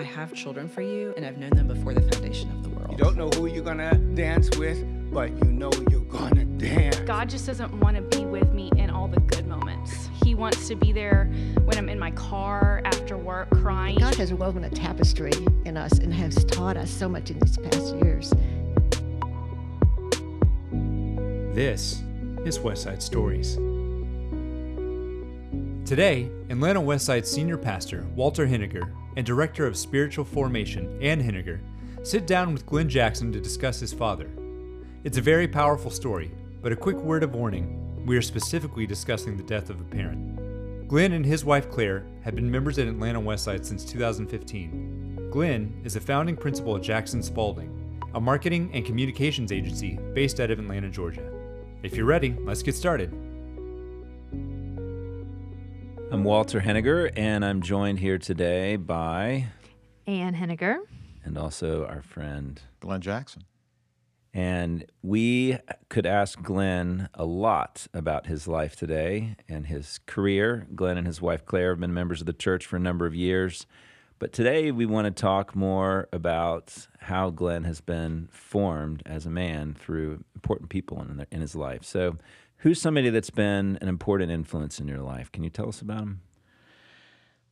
I have children for you, and I've known them before the foundation of the world. You don't know who you're gonna dance with, but you know you're gonna dance. God just doesn't want to be with me in all the good moments. He wants to be there when I'm in my car after work crying. God has woven a tapestry in us and has taught us so much in these past years. This is Westside Stories. Today, Atlanta Westside Senior Pastor Walter Henegar and Director of Spiritual Formation Anne Henegar sit down with Glen Jackson to discuss his father. It's a very powerful story, but a quick word of warning we are specifically discussing the death of a parent. Glen and his wife Claire have been members at Atlanta Westside since 2015. Glen is a founding principal at Jackson Spalding, a marketing and communications agency based out of Atlanta, Georgia. If you're ready, let's get started. I'm Walter Henegar, and I'm joined here today by, Anne Henegar. and also our friend. Glen Jackson. And we could ask Glen a lot about his life today and his career. Glen and his wife Claire have been members of the church for a number of years. But today we want to talk more about how Glen has been formed as a man through important people in, in his life. So, who's somebody that's been an important influence in your life? Can you tell us about him?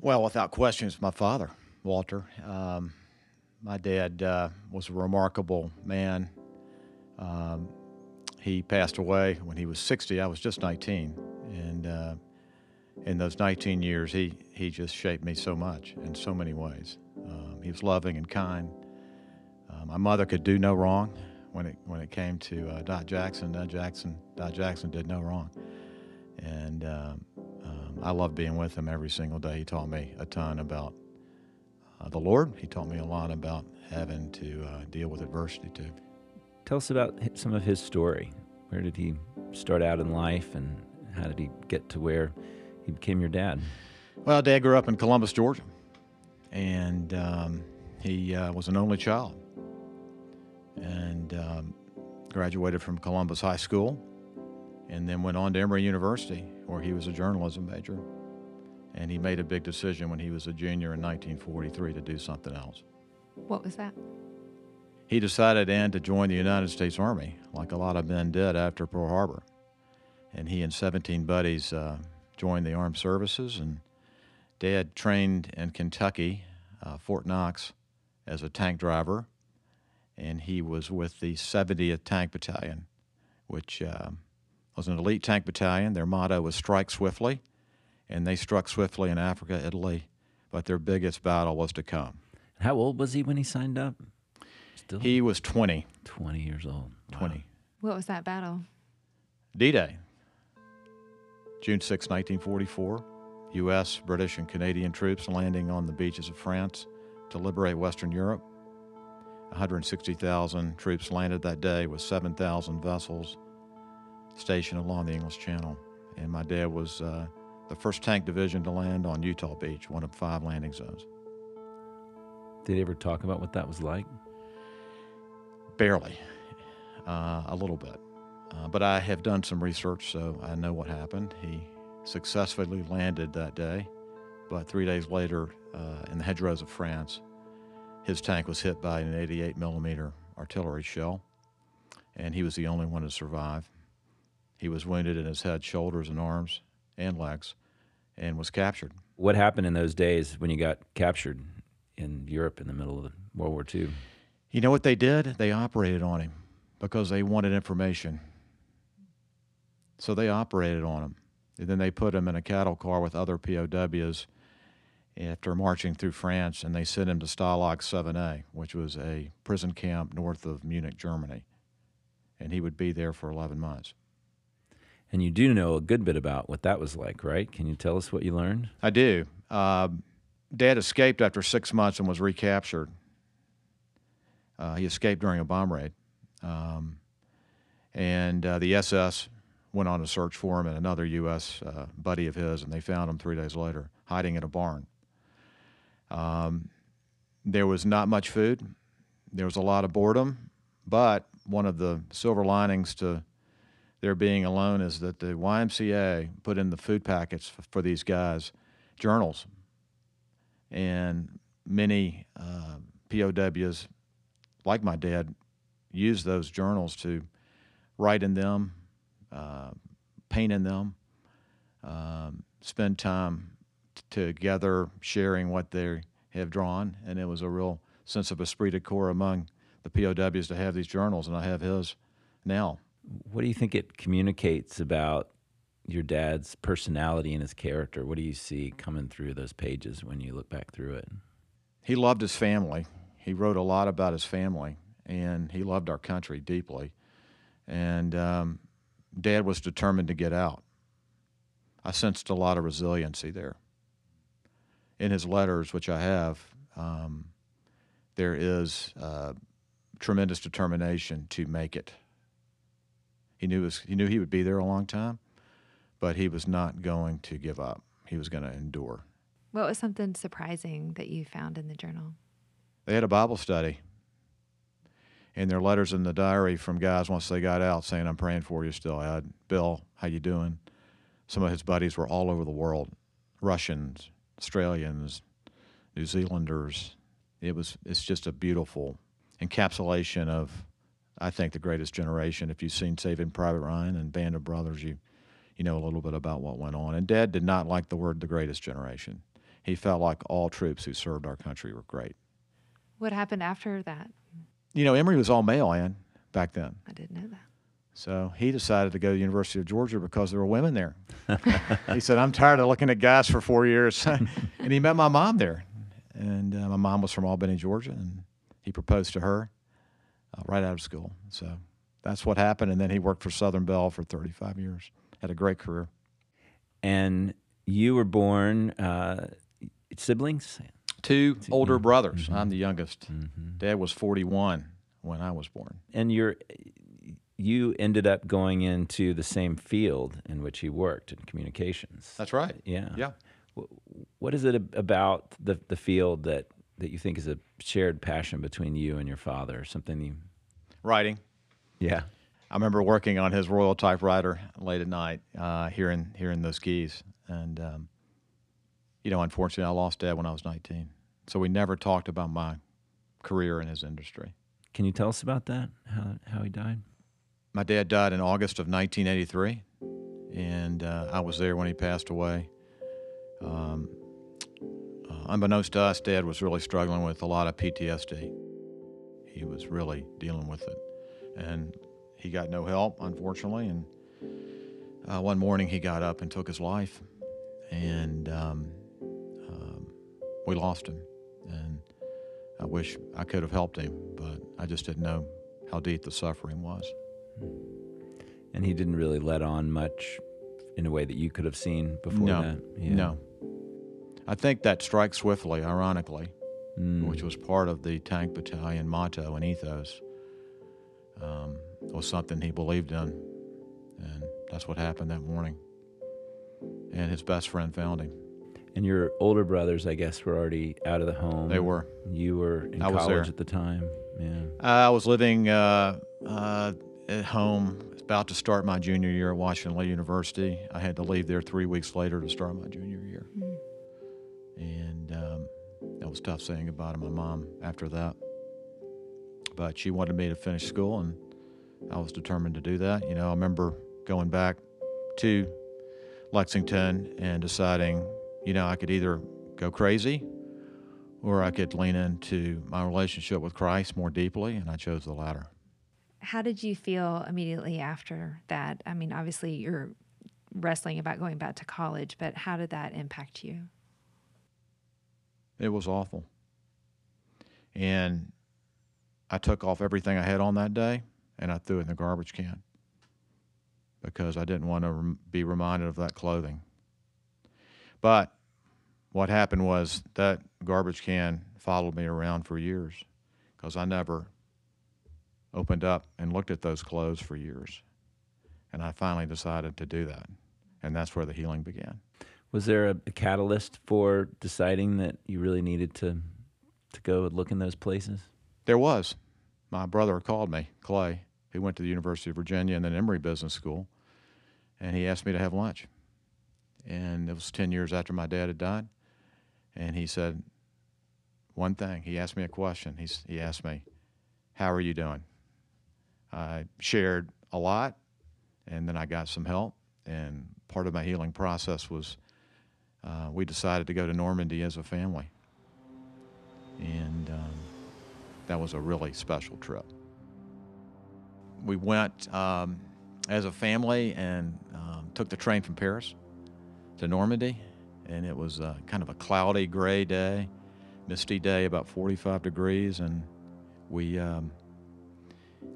Well, without question, it's my father, Walter. Um, my dad uh, was a remarkable man. Um, he passed away when he was 60. I was just 19. And uh, in those 19 years, he, he just shaped me so much in so many ways. Um, he was loving and kind. Uh, my mother could do no wrong when it, when it came to uh, Dot Jackson. Dot Jackson, Dot Jackson did no wrong. And um, um, I love being with him every single day. He taught me a ton about uh, the Lord. He taught me a lot about having to uh, deal with adversity too. Tell us about some of his story. Where did he start out in life, and how did he get to where he became your dad? Well, Dad grew up in Columbus, Georgia, and um, he uh, was an only child, and um, graduated from Columbus High School, and then went on to Emory University, where he was a journalism major. And he made a big decision when he was a junior in 1943 to do something else. What was that? He decided then to join the United States Army, like a lot of men did after Pearl Harbor. And he and 17 buddies uh, joined the armed services. And Dad trained in Kentucky, uh, Fort Knox, as a tank driver. And he was with the 70th Tank Battalion, which uh, was an elite tank battalion. Their motto was strike swiftly. And they struck swiftly in Africa, Italy, but their biggest battle was to come. How old was he when he signed up? Still He was 20. 20 years old. Wow. 20. What was that battle? D Day, June 6, 1944. U.S., British, and Canadian troops landing on the beaches of France to liberate Western Europe. 160,000 troops landed that day with 7,000 vessels stationed along the English Channel. And my dad was uh, the first tank division to land on Utah Beach, one of five landing zones. Did he ever talk about what that was like? Barely, uh, a little bit. Uh, but I have done some research, so I know what happened. He successfully landed that day, but three days later, uh, in the hedgerows of France, his tank was hit by an 88 millimeter artillery shell, and he was the only one to survive. He was wounded in his head, shoulders, and arms and legs, and was captured. What happened in those days when you got captured in Europe in the middle of World War II? You know what they did? They operated on him because they wanted information. So they operated on him. And then they put him in a cattle car with other POWs after marching through France, and they sent him to Stalag 7A, which was a prison camp north of Munich, Germany. And he would be there for 11 months. And you do know a good bit about what that was like, right? Can you tell us what you learned? I do. Uh, Dad escaped after six months and was recaptured. Uh, he escaped during a bomb raid. Um, and uh, the SS went on a search for him and another U.S. Uh, buddy of his, and they found him three days later, hiding in a barn. Um, there was not much food. There was a lot of boredom, but one of the silver linings to their being alone is that the YMCA put in the food packets for these guys journals. And many uh, POWs, like my dad, use those journals to write in them, uh, paint in them, um, spend time together sharing what they have drawn. And it was a real sense of esprit de corps among the POWs to have these journals, and I have his now. What do you think it communicates about your dad's personality and his character? What do you see coming through those pages when you look back through it? He loved his family. He wrote a lot about his family, and he loved our country deeply. And um, Dad was determined to get out. I sensed a lot of resiliency there. In his letters, which I have, um, there is uh, tremendous determination to make it. He knew his, he knew he would be there a long time, but he was not going to give up. He was going to endure. What was something surprising that you found in the journal? They had a Bible study. And their letters in the diary from guys once they got out saying, I'm praying for you still, Ed. Bill, how you doing? Some of his buddies were all over the world. Russians, Australians, New Zealanders. It was it's just a beautiful encapsulation of I think the greatest generation. If you've seen Saving Private Ryan and Band of Brothers, you you know a little bit about what went on. And Dad did not like the word the greatest generation. He felt like all troops who served our country were great. What happened after that? You know, Emory was all male, Anne, back then. I didn't know that. So he decided to go to the University of Georgia because there were women there. he said, I'm tired of looking at guys for four years. and he met my mom there. And uh, my mom was from Albany, Georgia, and he proposed to her uh, right out of school. So that's what happened. And then he worked for Southern Bell for 35 years, had a great career. And you were born uh, siblings? Two older yeah. brothers. Mhm. I'm the youngest. Mm-hmm. Dad was 41 when I was born. And you're, you ended up going into the same field in which he worked in communications. That's right. Yeah. Yeah. What is it about the, the field that, that you think is a shared passion between you and your father? Something you, Writing. yeah. I remember working on his Royal typewriter late at night, uh, hearing hearing those keys, and um, you know, unfortunately, I lost Dad when I was 19. So we never talked about my career in his industry. Can you tell us about that? How, how he died? My dad died in August of 1983, and uh, I was there when he passed away. Um, uh, unbeknownst to us, Dad was really struggling with a lot of PTSD. He was really dealing with it, and he got no help, unfortunately. And uh, one morning, he got up and took his life, and um, um, we lost him. And I wish I could have helped him, but I just didn't know how deep the suffering was. And he didn't really let on much in a way that you could have seen before no, that? no. I think that strike swiftly, ironically, Mm. which was part of the tank battalion motto and ethos, um, was something he believed in, and that's what happened that morning. And his best friend found him. And your older brothers, I guess, were already out of the home. They were. You were in I college at the time. Yeah. I was living uh, uh, at home, about to start my junior year at Washington Lee University. I had to leave there three weeks later to start my junior year. And um, that was tough saying goodbye to my mom after that. But she wanted me to finish school, and I was determined to do that. You know, I remember going back to Lexington and deciding, you know, I could either go crazy or I could lean into my relationship with Christ more deeply, and I chose the latter. How did you feel immediately after that? I mean, obviously you're wrestling about going back to college, but how did that impact you? It was awful. And I took off everything I had on that day and I threw it in the garbage can because I didn't want to be reminded of that clothing. But what happened was that garbage can followed me around for years because I never opened up and looked at those clothes for years. And I finally decided to do that. And that's where the healing began. Was there a, a catalyst for deciding that you really needed to to go and look in those places? There was. My brother called me, Clay, He went to the University of Virginia and then Emory Business School, and he asked me to have lunch. And it was 10 years after my dad had died. And he said, one thing. He asked me a question. He's, he asked me, How are you doing? I shared a lot, and then I got some help. And part of my healing process was uh, we decided to go to Normandy as a family. And um, that was a really special trip. We went um, as a family and um, took the train from Paris to Normandy, and it was uh, kind of a cloudy, gray day, misty day, about 45 degrees, and we um,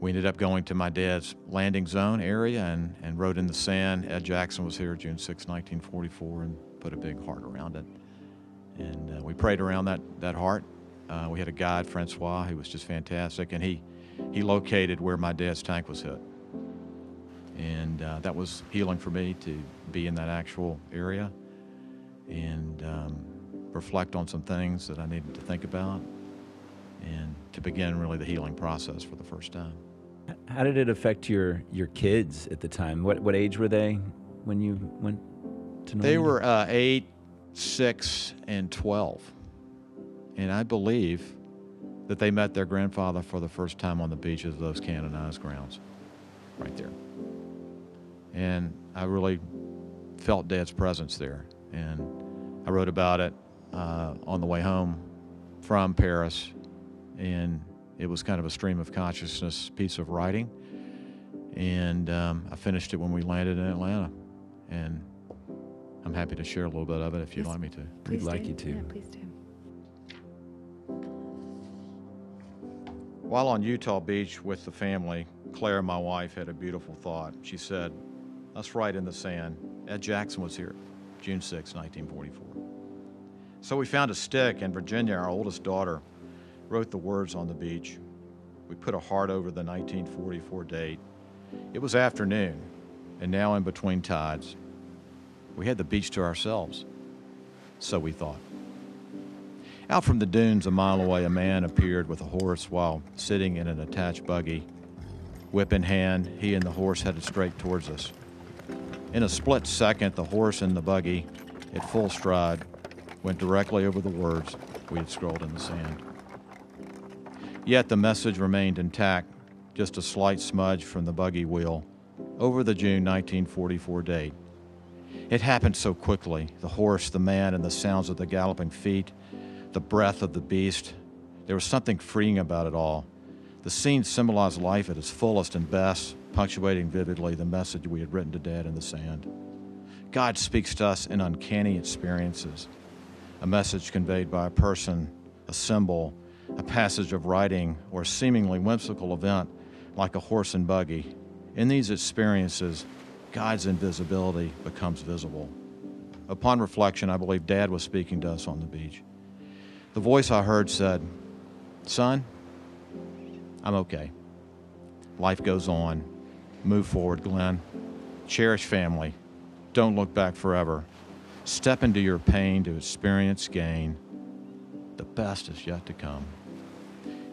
we ended up going to my dad's landing zone area and, and rode in the sand. Ed Jackson was here June 6, 1944, and put a big heart around it. And uh, we prayed around that, that heart. Uh, we had a guide, Francois, who was just fantastic, and he, he located where my dad's tank was hit. And uh, that was healing for me to be in that actual area and um, reflect on some things that I needed to think about and to begin really the healing process for the first time. How did it affect your your kids at the time? What what age were they when you went to Normandy? They were uh, eight, six, and twelve, and I believe that they met their grandfather for the first time on the beaches of those canonized grounds, right there. And I really felt Dad's presence there, and I wrote about it uh, on the way home from Paris, and it was kind of a stream of consciousness piece of writing. And um, I finished it when we landed in Atlanta. And I'm happy to share a little bit of it if you'd Please- like me to. We'd like do. you to. Yeah, please do. While on Utah Beach with the family, Claire, my wife, had a beautiful thought. She said, Let's write in the sand. Ed Jackson was here, June 6, 1944. So we found a stick, and Virginia, our oldest daughter, wrote the words on the beach. We put a heart over the 1944 date. It was afternoon, and now in between tides. We had the beach to ourselves. So we thought. Out from the dunes a mile away, a man appeared with a horse while sitting in an attached buggy. Whip in hand, he and the horse headed straight towards us. In a split second, the horse and the buggy, at full stride, went directly over the words we had scrawled in the sand. Yet the message remained intact, just a slight smudge from the buggy wheel over the June 1944 date. It happened so quickly the horse, the man, and the sounds of the galloping feet, the breath of the beast. There was something freeing about it all. The scene symbolized life at its fullest and best, punctuating vividly the message we had written to Dad in the sand. God speaks to us in uncanny experiences. A message conveyed by a person, a symbol, a passage of writing, or a seemingly whimsical event like a horse and buggy. In these experiences, God's invisibility becomes visible. Upon reflection, I believe Dad was speaking to us on the beach. The voice I heard said, Son, I'm okay. Life goes on. Move forward, Glen. Cherish family. Don't look back forever. Step into your pain to experience gain. The best is yet to come.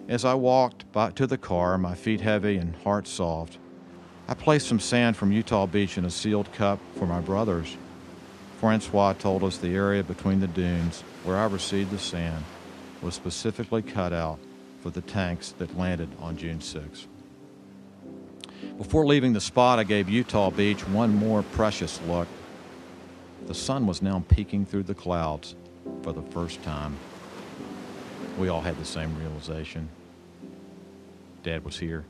As I walked back to the car, my feet heavy and heart soft, I placed some sand from Utah Beach in a sealed cup for my brothers. Francois told us the area between the dunes where I received the sand was specifically cut out for the tanks that landed on June 6. Before leaving the spot, I gave Utah Beach one more precious look. The sun was now peeking through the clouds for the first time. We all had the same realization. Dad was here.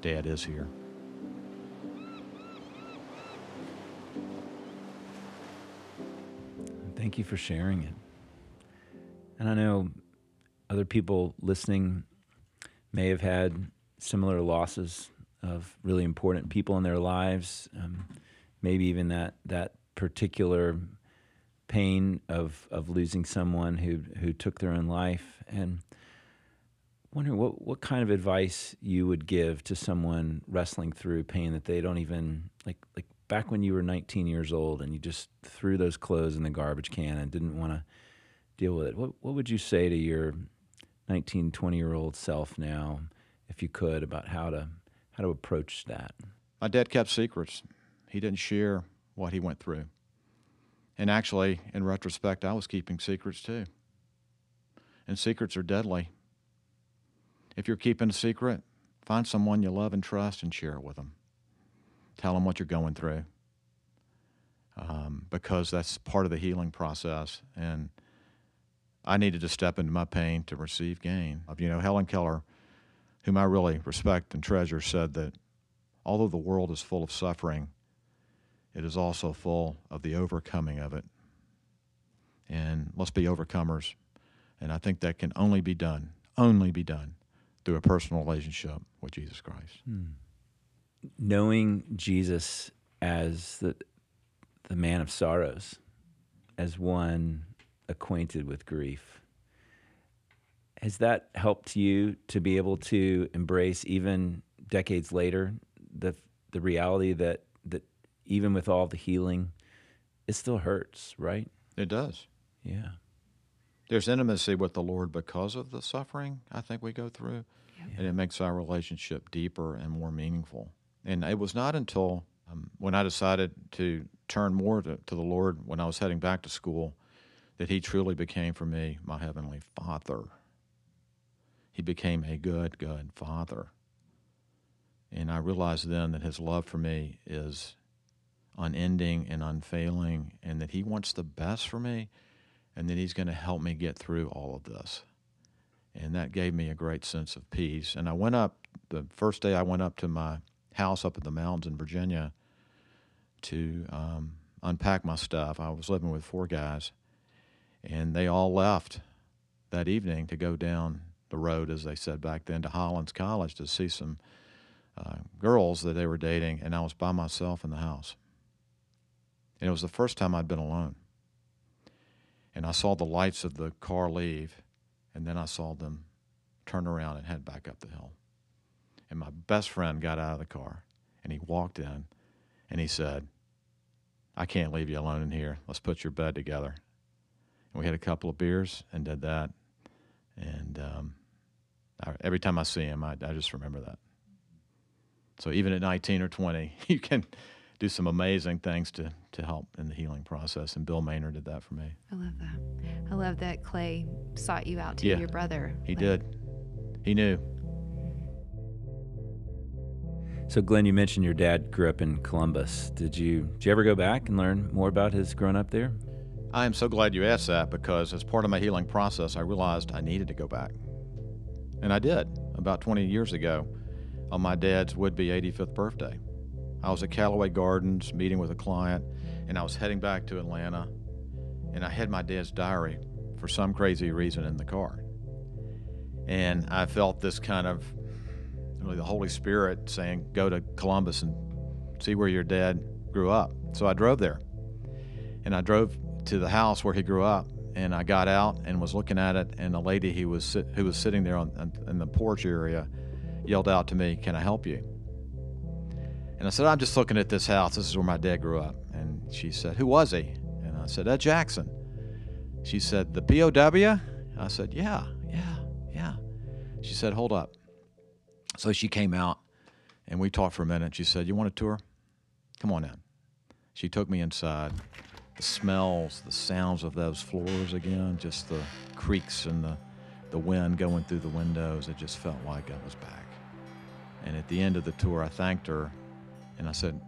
Dad is here. Thank you for sharing it. And I know other people listening may have had similar losses of really important people in their lives. Um, maybe even that that particular pain of of losing someone who who took their own life. And wondering what what kind of advice you would give to someone wrestling through pain that they don't even like like back when you were 19 years old and you just threw those clothes in the garbage can and didn't want to deal with it. What what would you say to your 19, 20 year old self now, if you could, about how to how to approach that? My dad kept secrets. He didn't share what he went through. And actually, in retrospect, I was keeping secrets too. And secrets are deadly. If you're keeping a secret, find someone you love and trust and share it with them. Tell them what you're going through um, because that's part of the healing process. And I needed to step into my pain to receive gain. You know, Helen Keller, whom I really respect and treasure, said that although the world is full of suffering, it is also full of the overcoming of it. And let's be overcomers. And I think that can only be done, only be done through a personal relationship with Jesus Christ. Hmm. Knowing Jesus as the, the man of sorrows, as one acquainted with grief, has that helped you to be able to embrace, even decades later, the, the reality that, that even with all the healing, it still hurts, right? It does. Yeah. There's intimacy with the Lord because of the suffering I think we go through, Yeah. and it makes our relationship deeper and more meaningful. And it was not until um, when I decided to turn more to, to the Lord when I was heading back to school that He truly became for me my Heavenly Father. He became a good, good Father. And I realized then that His love for me is unending and unfailing, and that He wants the best for me and that he's going to help me get through all of this. And that gave me a great sense of peace. And I went up, the first day I went up to my house up in the mountains in Virginia to um, unpack my stuff. I was living with four guys, and they all left that evening to go down the road, as they said back then, to Hollins College to see some uh, girls that they were dating, and I was by myself in the house. And it was the first time I'd been alone and I saw the lights of the car leave, and then I saw them turn around and head back up the hill. And my best friend got out of the car, and he walked in, and he said, I can't leave you alone in here. Let's put your bed together. And we had a couple of beers and did that. And um, I, every time I see him, I, I just remember that. So even at 19 or 20, you can do some amazing things to, to help in the healing process. And Bill Maynard did that for me. I love that. I love that Clay sought you out to Yeah. your brother. He Like, did. He knew. So, Glen, you mentioned your dad grew up in Columbus. Did you did you ever go back and learn more about his growing up there? I am so glad you asked that because as part of my healing process, I realized I needed to go back. And I did about 20 years ago on my dad's would be 85th birthday. I was at Callaway Gardens meeting with a client, and I was heading back to Atlanta, and I had my dad's diary for some crazy reason in the car. And I felt this kind of really the Holy Spirit saying, Go to Columbus and see where your dad grew up. So I drove there. And I drove to the house where he grew up, and I got out and was looking at it, and a lady he was sit, who was sitting there on, on, in the porch area yelled out to me, "Can I help you?" And I said, "I'm just looking at this house. This is where my dad grew up." And she said, "Who was he?" And I said, "Ed Jackson." She said, "The POW?" I said, "Yeah, yeah, yeah." She said, "Hold up." So she came out, and we talked for a minute. She said, "You want a tour? Come on in." She took me inside the smells, the sounds of those floors again, just the creaks and the, the wind going through the windows. It just felt like I was back. And at the end of the tour, I thanked her and I said,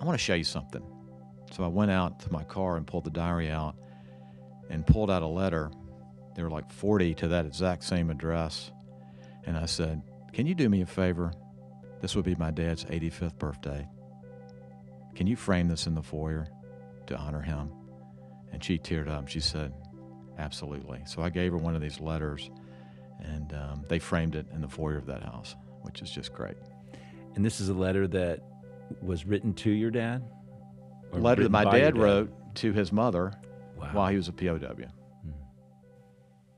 I want to show you something. So I went out to my car and pulled the diary out and pulled out a letter. There were like 40 to that exact same address. And I said, Can you do me a favor? This would be my dad's 85th birthday. Can you frame this in the foyer? to honor him. And she teared up. She said, Absolutely. So I gave her one of these letters, and um, they framed it in the foyer of that house, which is just great. And this is a letter that was written to your dad? A Or letter that my by your dad wrote to his mother Wow. while he was a POW.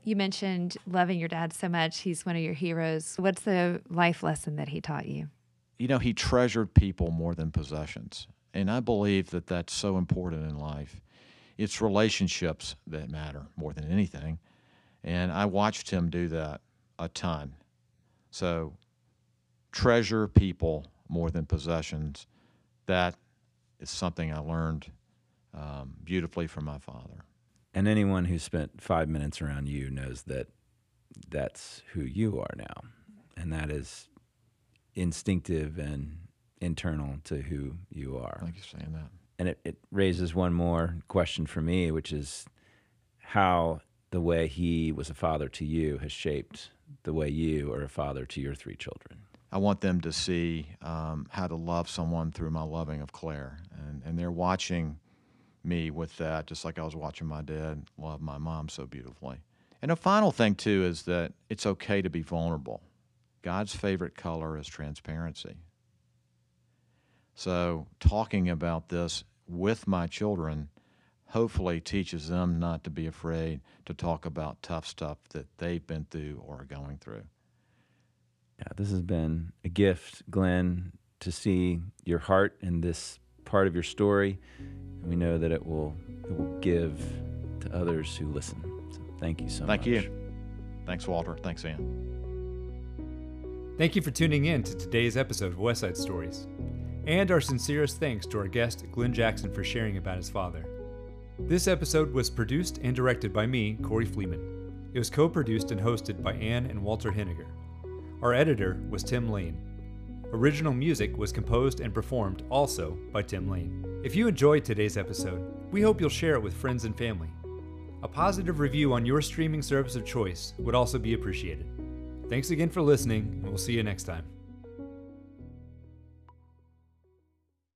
You mentioned loving your dad so much. He's one of your heroes. What's the life lesson that he taught you? You know, he treasured people more than possessions. And I believe that that's so important in life. It's relationships that matter more than anything. And I watched him do that a ton. So treasure people more than possessions. That is something I learned um, beautifully from my father. And anyone who spent five minutes around you knows that that's who you are now. And that is instinctive and internal to who you are. Thank you for saying that. And it, it raises one more question for me, which is how the way he was a father to you has shaped the way you are a father to your three children. I want them to see um, how to love someone through my loving of Claire. And, and they're watching me with that, just like I was watching my dad love my mom so beautifully. And a final thing, too, is that it's okay to be vulnerable. God's favorite color is transparency. So, talking about this with my children hopefully teaches them not to be afraid to talk about tough stuff that they've been through or are going through. Yeah, this has been a gift, Glen, to see your heart in this part of your story. And we know that it will it will give to others who listen. So thank you so Thank much. Thank you. Thanks, Walter. Thanks, Anne. Thank you for tuning in to today's episode of Westside Stories. And our sincerest thanks to our guest, Glen Jackson, for sharing about his father. This episode was produced and directed by me, Corey Fleeman. It was co produced and hosted by Anne and Walter Henegar. Our editor was Tim Lane. Original music was composed and performed also by Tim Lane. If you enjoyed today's episode, we hope you'll share it with friends and family. A positive review on your streaming service of choice would also be appreciated. Thanks again for listening, and we'll see you next time.